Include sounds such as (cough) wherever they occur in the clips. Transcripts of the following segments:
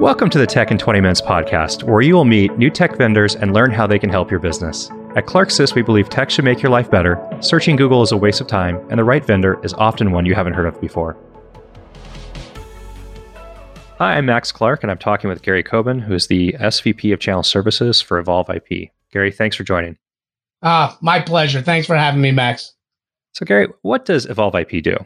Welcome to the Tech in 20 Minutes podcast, where you will meet new tech vendors and learn how they can help your business. At Clarksys, we believe tech should make your life better. Searching Google is a waste of time, and the right vendor is often one you haven't heard of before. Hi, I'm Max Clark, and I'm talking with Gary Coben, who is the SVP of Channel Services for Evolve IP. Gary, thanks for joining. Ah, my pleasure. Thanks for having me, Max. So, Gary, what does Evolve IP do?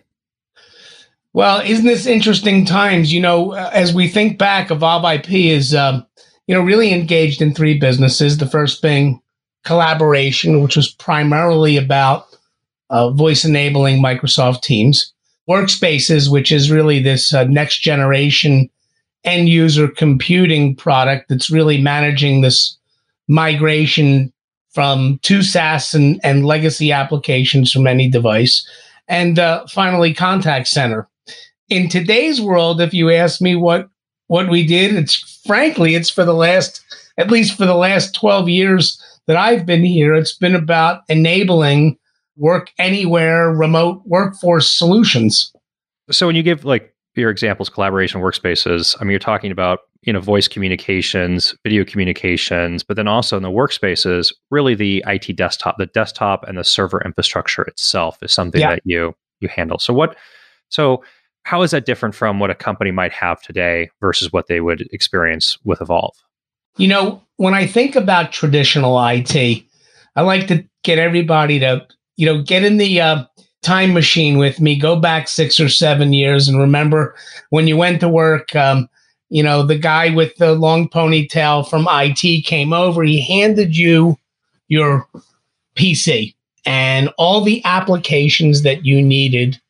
Well, isn't this interesting times? You know, as we think back, Evolve IP is, um, you know, really engaged in three businesses. The first being collaboration, which was primarily about uh, voice enabling Microsoft Teams. Workspaces, which is really this uh, next generation end user computing product that's really managing this migration from two SaaS and, and legacy applications from any device. And uh, finally, contact center, in today's world, if you ask me what what we did, it's frankly, it's for the last at least for the last 12 years that I've been here, it's been about enabling work anywhere remote workforce solutions. So when you give like your examples, collaboration workspaces, I mean, you're talking about you know voice communications, video communications, but then also in the workspaces, really the IT desktop, the desktop and the server infrastructure itself is something yeah. that you you handle. So what? So how is that different from what a company might have today versus what they would experience with Evolve? You know, when I think about traditional IT, I like to get everybody to, you know, get in the uh, time machine with me, go back six or seven years and remember when you went to work, um, you know, the guy with the long ponytail from IT came over, he handed you your PC and all the applications that you needed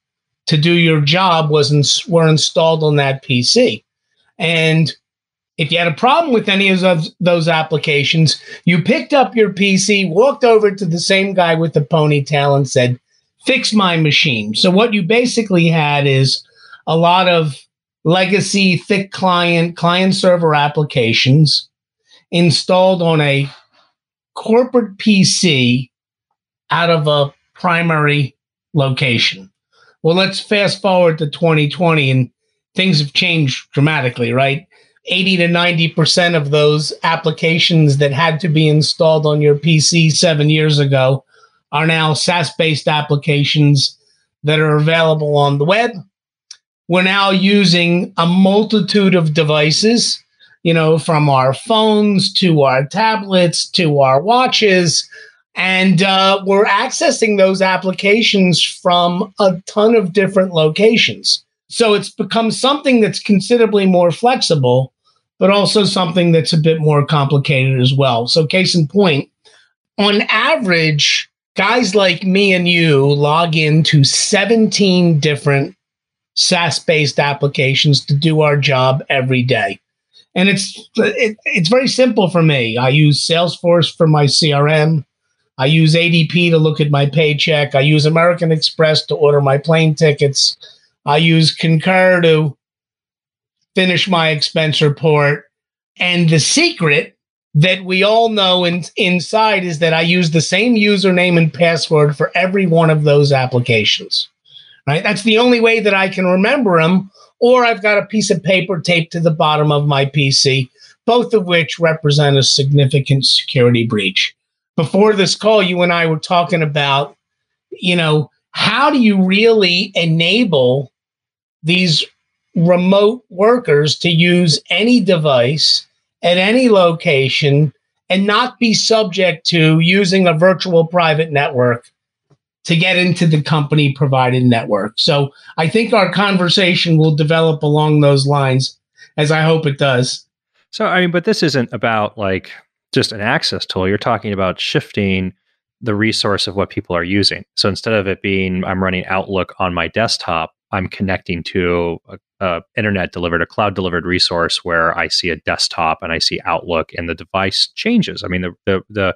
to do your job was ins- were installed on that PC. And if you had a problem with any of those, applications, you picked up your PC, walked over to the same guy with the ponytail, and said, "Fix my machine." So what you basically had is a lot of legacy thick client client server applications installed on a corporate PC out of a primary location. Well, let's fast forward to 2020 and things have changed dramatically, right? 80 to 90% of those applications that had to be installed on your PC seven years ago are now SaaS based applications that are available on the web. We're now using a multitude of devices, you know, from our phones to our tablets to our watches and uh, we're accessing those applications from a ton of different locations. So it's become something that's considerably more flexible, but also something that's a bit more complicated as well. So, case in point, on average, guys like me and you log into 17 different SaaS based applications to do our job every day. And it's it, it's very simple for me. I use Salesforce for my CRM. I use ADP to look at my paycheck. I use American Express to order my plane tickets. I use Concur to finish my expense report. And the secret that we all know in, inside is that I use the same username and password for every one of those applications. Right? That's the only way that I can remember them. Or I've got a piece of paper taped to the bottom of my PC, both of which represent a significant security breach before this call, you and I were talking about, you know, how do you really enable these remote workers to use any device at any location and not be subject to using a virtual private network to get into the company provided network. So I think our conversation will develop along those lines, as I hope it does. So, I mean, but this isn't about like just an access tool. You're talking about shifting the resource of what people are using. So instead of it being I'm running Outlook on my desktop, I'm connecting to a, a internet delivered, a cloud delivered resource where I see a desktop and I see Outlook, and the device changes. I mean, the the the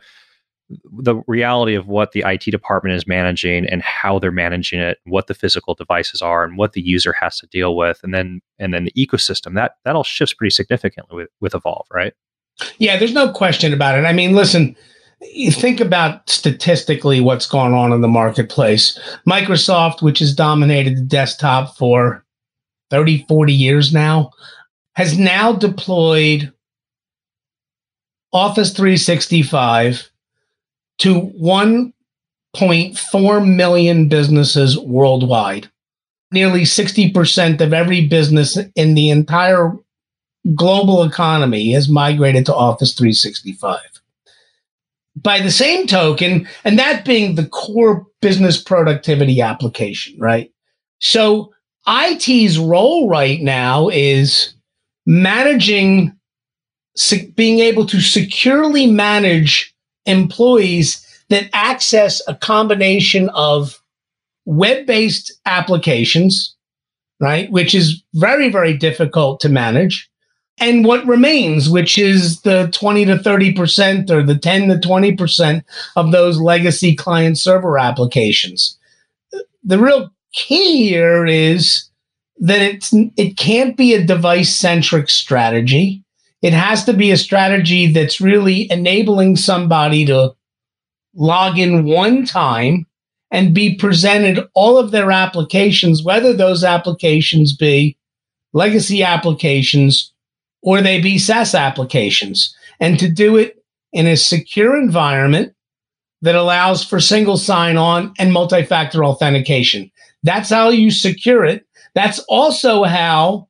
the reality of what the IT department is managing and how they're managing it, what the physical devices are, and what the user has to deal with, and then and then the ecosystem that that all shifts pretty significantly with, with Evolve, right? Yeah, there's no question about it. I mean, listen, you think about statistically what's going on in the marketplace. Microsoft, which has dominated the desktop for 30, 40 years now, has now deployed Office 365 to 1.4 million businesses worldwide. Nearly 60% of every business in the entire global economy has migrated to Office 365. By the same token, and that being the core business productivity application, right? So IT's role right now is managing, being able to securely manage employees that access a combination of web based applications, right? Which is very, very difficult to manage. And what remains, which is the 20 to 30% or the 10 to 20% of those legacy client server applications. The real key here is that it's it can't be a device centric strategy. It has to be a strategy that's really enabling somebody to log in one time and be presented all of their applications, whether those applications be legacy applications or they be SaaS applications, and to do it in a secure environment that allows for single sign on and multi factor authentication. That's how you secure it. That's also how,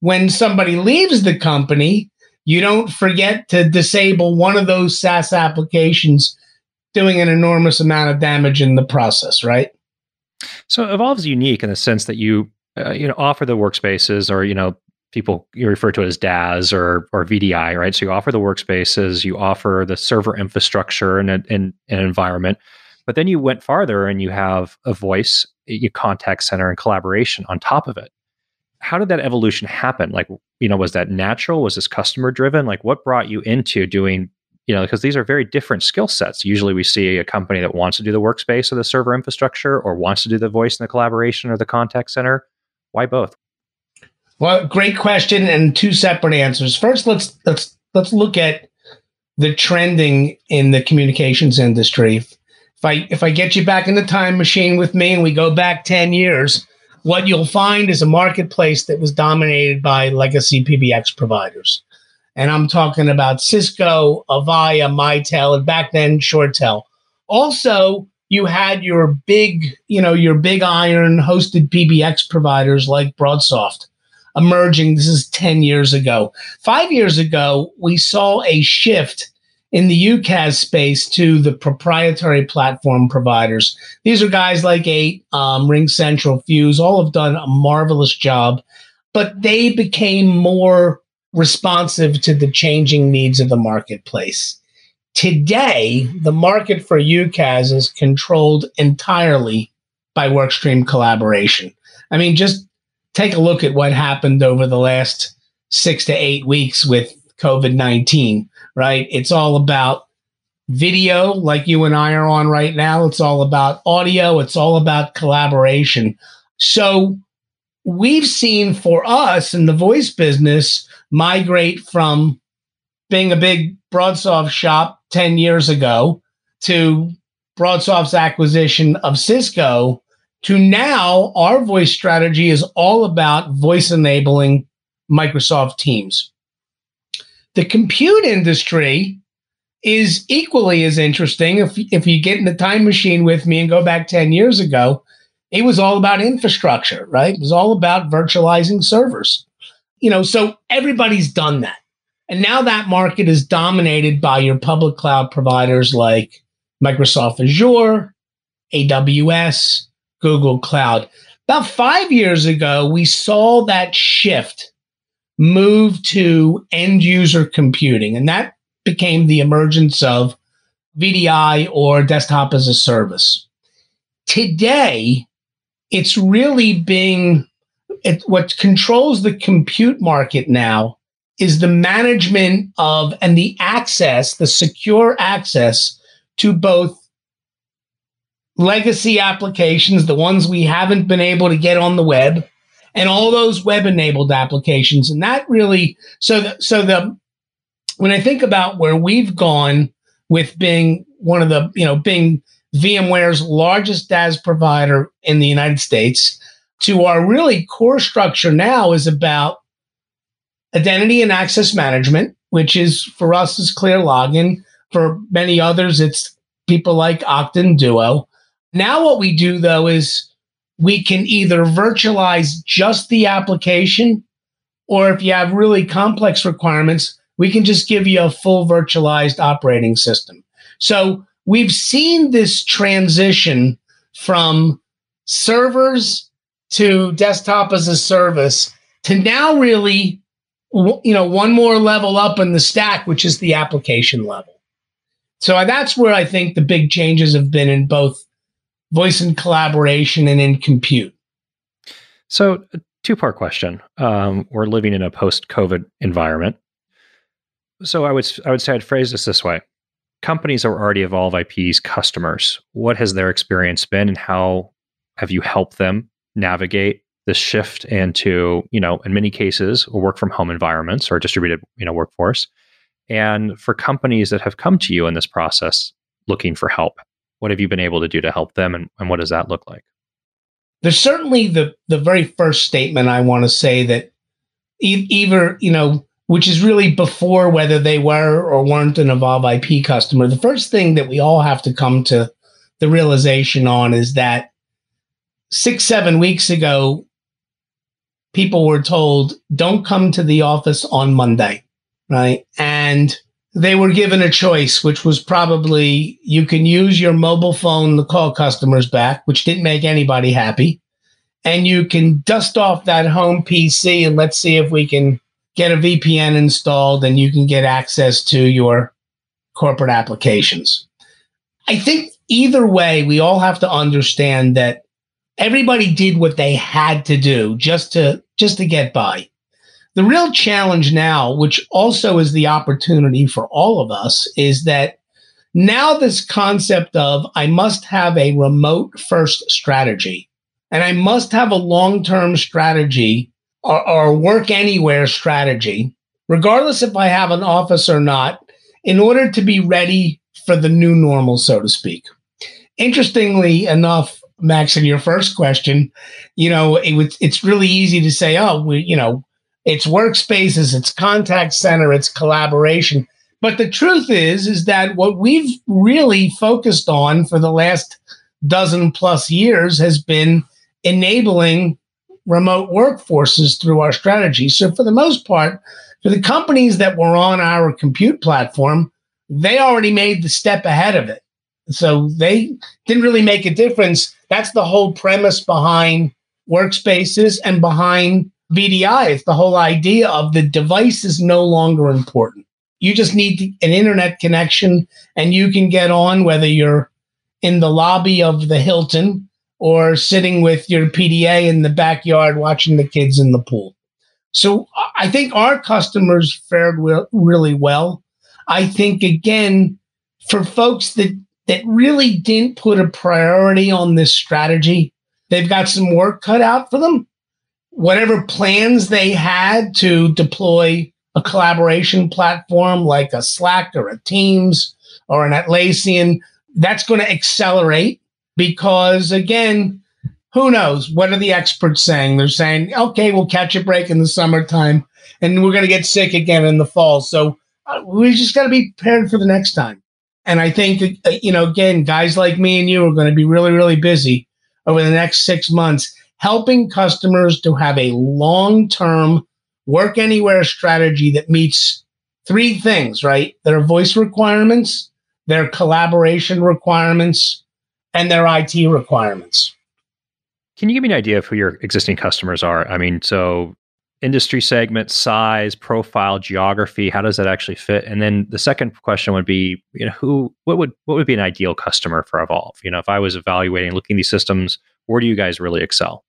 when somebody leaves the company, you don't forget to disable one of those SaaS applications, doing an enormous amount of damage in the process, right? So Evolve is unique in the sense that you uh, you know offer the workspaces, or you know people you refer to it as DaaS or or VDI, right? So you offer the workspaces, you offer the server infrastructure and an environment, but then you went farther and you have a voice, your contact center, and collaboration on top of it. How did that evolution happen? Like, you know, was that natural? Was this customer driven? Like, what brought you into doing, you know, because these are very different skill sets. Usually we see a company that wants to do the workspace or the server infrastructure or wants to do the voice and the collaboration or the contact center. Why both? Well, great question and two separate answers. First, let's let's let's look at the trending in the communications industry if I if I get you back in the time machine with me and we go back 10 years, what you'll find is a marketplace that was dominated by legacy PBX providers. And I'm talking about Cisco, Avaya, Mitel, and back then ShoreTel. Also, you had your big, you know, your big iron hosted PBX providers like Broadsoft emerging. This is 10 years ago. Five years ago, we saw a shift in the UCaaS space to the proprietary platform providers. These are guys like Eight, um, RingCentral, Fuze, all have done a marvelous job, but they became more responsive to the changing needs of the marketplace. Today, the market for UCaaS is controlled entirely by workstream collaboration. I mean, just take a look at what happened over the last six to eight weeks with COVID 19 right? It's all about video, like you and I are on right now. It's all about audio. It's all about collaboration. So we've seen for us in the voice business migrate from being a big Broadsoft shop 10 years ago to Broadsoft's acquisition of Cisco to now our voice strategy is all about voice enabling Microsoft Teams. The compute industry is equally as interesting. If, if you get in the time machine with me and go back 10 years ago, it was all about infrastructure, right? It was all about virtualizing servers. You know, so everybody's done that. And now that market is dominated by your public cloud providers like Microsoft Azure, AWS, Google Cloud. About five years ago, we saw that shift move to end user computing. And that became the emergence of VDI or desktop as a service. Today, it's really being it, what controls the compute market now is the management of and the access, the secure access to both legacy applications, the ones we haven't been able to get on the web, and all those web enabled applications. And that really, so the, so the, when I think about where we've gone with being one of the, you know, being VMware's largest DaaS provider in the United States to our really core structure now is about identity and access management, which is for us is ClearLogin. For many others, it's people like Okta Duo. Now, what we do though is we can either virtualize just the application, or if you have really complex requirements, we can just give you a full virtualized operating system. So we've seen this transition from servers to desktop as a service to now really you know one more level up in the stack which is the application level so that's where i think the big changes have been in both voice and collaboration and in compute. So two part question. Um, we're living in a post covid environment. So i would i would say i'd phrase this this way. Companies are already evolve ip's customers. What has their experience been and how have you helped them navigate this shift into, you know, in many cases, work from home environments or distributed, you know, workforce. And for companies that have come to you in this process looking for help, what have you been able to do to help them and, and what does that look like? There's certainly the the very first statement I want to say that either, you know, which is really before whether they were or weren't an Evolve IP customer. The first thing that we all have to come to the realization on is that six, seven weeks ago, people were told, don't come to the office on Monday, right? And they were given a choice, which was probably you can use your mobile phone to call customers back, which didn't make anybody happy. And you can dust off that home PC and let's see if we can get a VPN installed and you can get access to your corporate applications. I think either way, we all have to understand that everybody did what they had to do just to just to get by. The real challenge now, which also is the opportunity for all of us, is that now this concept of I must have a remote first strategy and I must have a long term strategy or, or work anywhere strategy, regardless if I have an office or not, in order to be ready for the new normal, so to speak. Interestingly enough, Max, in your first question, you know, it was, it's really easy to say, oh, we, you know, it's workspaces, it's contact center, it's collaboration. But the truth is, is that what we've really focused on for the last dozen plus years has been enabling remote workforces through our strategy. So for the most part, for the companies that were on our compute platform, they already made the step ahead of it. So they didn't really make a difference. That's the whole premise behind workspaces and behind VDI. It's the whole idea of the device is no longer important. You just need an internet connection and you can get on whether you're in the lobby of the Hilton or sitting with your PDA in the backyard watching the kids in the pool. So I think our customers fared really well. I think, again, for folks that that really didn't put a priority on this strategy. They've got some work cut out for them. Whatever plans they had to deploy a collaboration platform like a Slack or a Teams or an Atlassian, that's going to accelerate because, again, who knows? What are the experts saying? They're saying, okay, we'll catch a break in the summertime and we're going to get sick again in the fall. So uh, we just got to be prepared for the next time. And I think, uh, you know, again, guys like me and you are going to be really, really busy over the next six months helping customers to have a long term work anywhere strategy that meets three things, right? Their voice requirements, their collaboration requirements, and their IT requirements. Can you give me an idea of who your existing customers are? I mean, so industry segment, size, profile, geography? How does that actually fit? And then the second question would be, you know, who, what would, what would be an ideal customer for Evolve? You know, if I was evaluating, looking these systems, where do you guys really excel?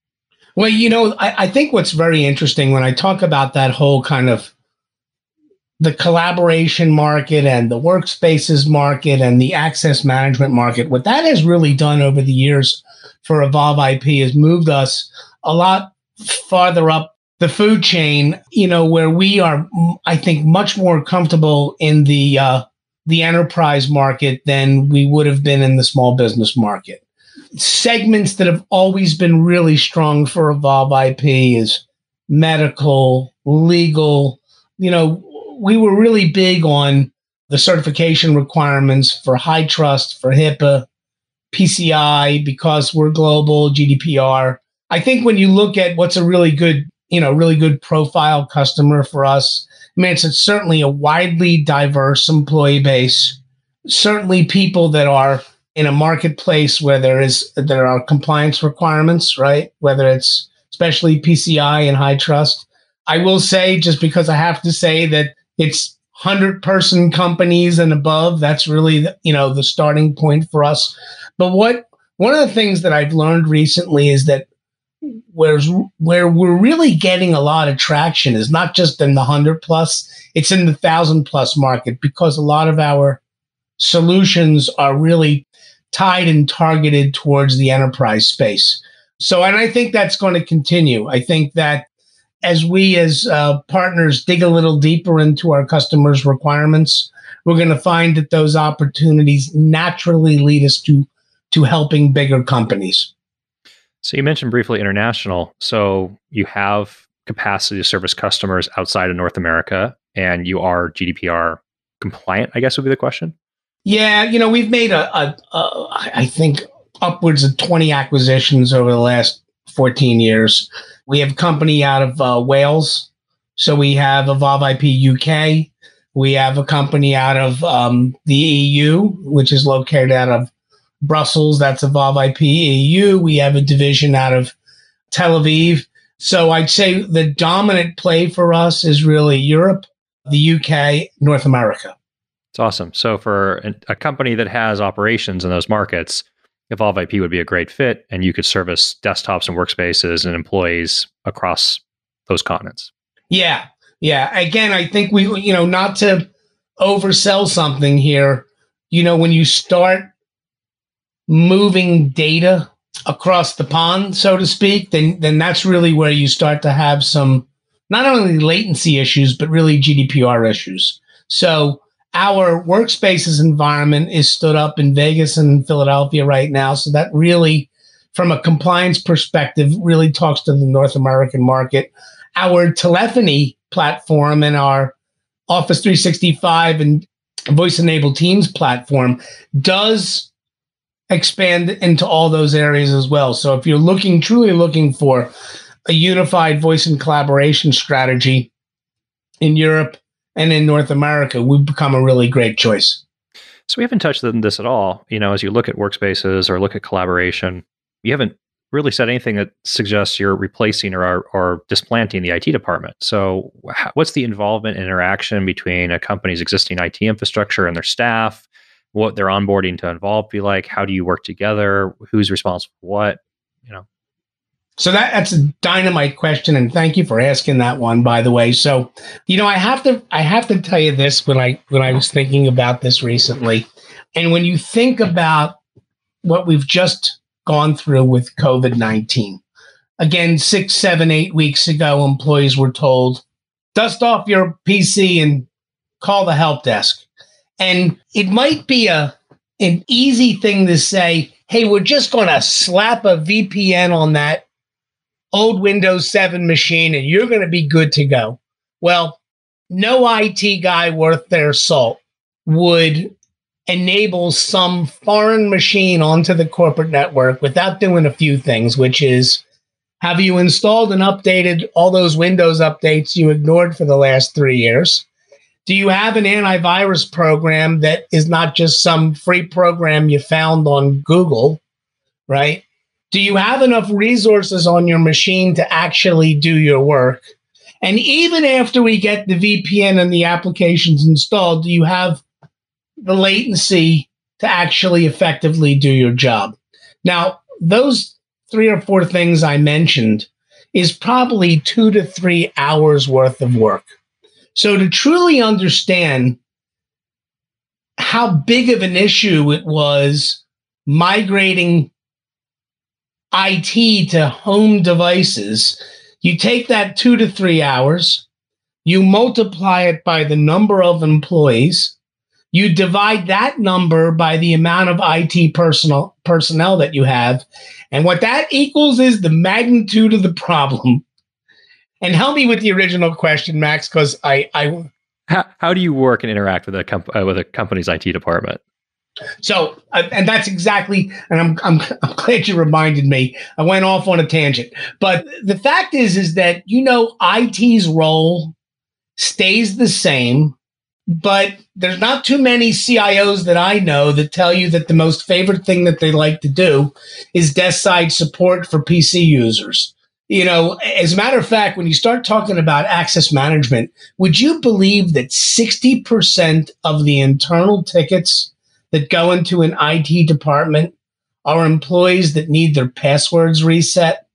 Well, you know, I, I think what's very interesting when I talk about that whole kind of the collaboration market and the workspaces market and the access management market, what that has really done over the years for Evolve IP has moved us a lot farther up the food chain, you know, where we are, I think, much more comfortable in the uh, the enterprise market than we would have been in the small business market. Segments that have always been really strong for Evolve IP is medical, legal, you know, we were really big on the certification requirements for HITRUST, for HIPAA, PCI, because we're global, GDPR. I think when you look at what's a really good, you know, really good profile customer for us, I mean, it's certainly a widely diverse employee base. Certainly, people that are in a marketplace where there is there are compliance requirements, right? Whether it's especially PCI and HITRUST. I will say, just because I have to say that it's hundred person companies and above. That's really you know the starting point for us. But what one of the things that I've learned recently is that where's where we're really getting a lot of traction is not just in the hundred plus, it's in the thousand plus market because a lot of our solutions are really tied and targeted towards the enterprise space. So, and I think that's going to continue. I think that as we as uh, partners dig a little deeper into our customers' requirements, we're going to find that those opportunities naturally lead us to to helping bigger companies. So you mentioned briefly international. So you have capacity to service customers outside of North America, and you are GDPR compliant. I guess would be the question. Yeah, you know we've made a, a, a I think upwards of twenty acquisitions over the last fourteen years we have a company out of uh, Wales. So we have Evolve IP UK. We have a company out of um, the EU, which is located out of Brussels. That's Evolve IP EU. We have a division out of Tel Aviv. So I'd say the dominant play for us is really Europe, the UK, North America. It's awesome. So for a company that has operations in those markets, Evolve IP would be a great fit, and you could service desktops and workspaces and employees across those continents. Yeah, yeah. Again, I think we, you know, not to oversell something here. You know, when you start moving data across the pond, so to speak, then then that's really where you start to have some not only latency issues but really GDPR issues. So our workspaces environment is stood up in Vegas and Philadelphia right now. So that really, from a compliance perspective, really talks to the North American market. Our telephony platform and our Office 365 and voice enabled Teams platform does expand into all those areas as well. So if you're looking, truly looking for a unified voice and collaboration strategy in Europe, and in North America, we've become a really great choice. So we haven't touched on this at all. You know, as you look at workspaces or look at collaboration, you haven't really said anything that suggests you're replacing or or displanting the IT department. So, what's the involvement interaction between a company's existing IT infrastructure and their staff? What their onboarding to Evolve be like? How do you work together? Who's responsible for what? You know. So that, that's a dynamite question, and thank you for asking that one. By the way, so you know I have to I have to tell you this when I when I was thinking about this recently, and when you think about what we've just gone through with COVID nineteen, again six, seven, eight weeks ago, employees were told dust off your PC and call the help desk, and it might be a an easy thing to say. Hey, we're just going to slap a VPN on that old Windows 7 machine and you're going to be good to go. Well, no IT guy worth their salt would enable some foreign machine onto the corporate network without doing a few things, which is have you installed and updated all those Windows updates you ignored for the last three years? Do you have an antivirus program that is not just some free program you found on Google, right? Do you have enough resources on your machine to actually do your work? And even after we get the VPN and the applications installed, do you have the latency to actually effectively do your job? Now, those three or four things I mentioned is probably two to three hours worth of work. So to truly understand how big of an issue it was migrating IT to home devices, you take that two to three hours, you multiply it by the number of employees, you divide that number by the amount of IT personnel personnel that you have, and what that equals is the magnitude of the problem. And help me with the original question, Max, because I, I how, how do you work and interact with a comp- uh, with a company's IT department? So, uh, and that's exactly, and I'm, I'm, I'm (laughs) glad you reminded me. I went off on a tangent, but the fact is, is that, you know, IT's role stays the same, but there's not too many CIOs that I know that tell you that the most favorite thing that they like to do is desk side support for PC users. You know, as a matter of fact, when you start talking about access management, would you believe that 60% of the internal tickets that go into an IT department are employees that need their passwords reset.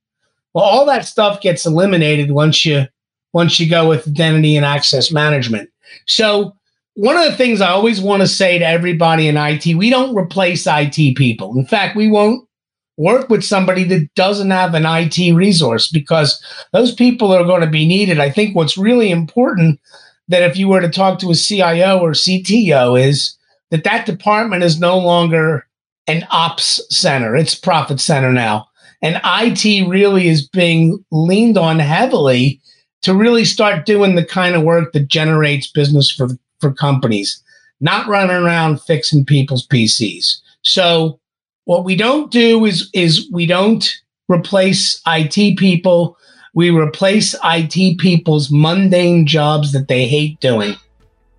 Well, all that stuff gets eliminated once you once you go with identity and access management. So one of the things I always want to say to everybody in IT, we don't replace IT people. In fact, we won't work with somebody that doesn't have an IT resource because those people are going to be needed. I think what's really important that if you were to talk to a CIO or CTO is that that department is no longer an ops center; it's profit center now. And IT really is being leaned on heavily to really start doing the kind of work that generates business for for companies, not running around fixing people's PCs. So what we don't do is is we don't replace IT people. We replace IT people's mundane jobs that they hate doing.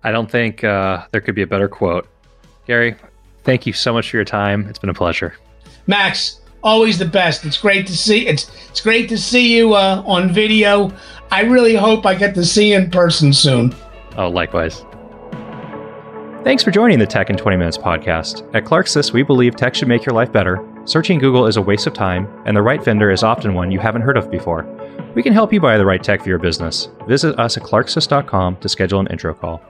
I don't think uh, there could be a better quote. Gary, thank you so much for your time. It's been a pleasure. Max, always the best. It's great to see it's it's great to see you uh, on video. I really hope I get to see you in person soon. Oh, likewise. Thanks for joining the Tech in 20 Minutes podcast. At Clarksys, we believe tech should make your life better. Searching Google is a waste of time, and the right vendor is often one you haven't heard of before. We can help you buy the right tech for your business. Visit us at clarksys.com to schedule an intro call.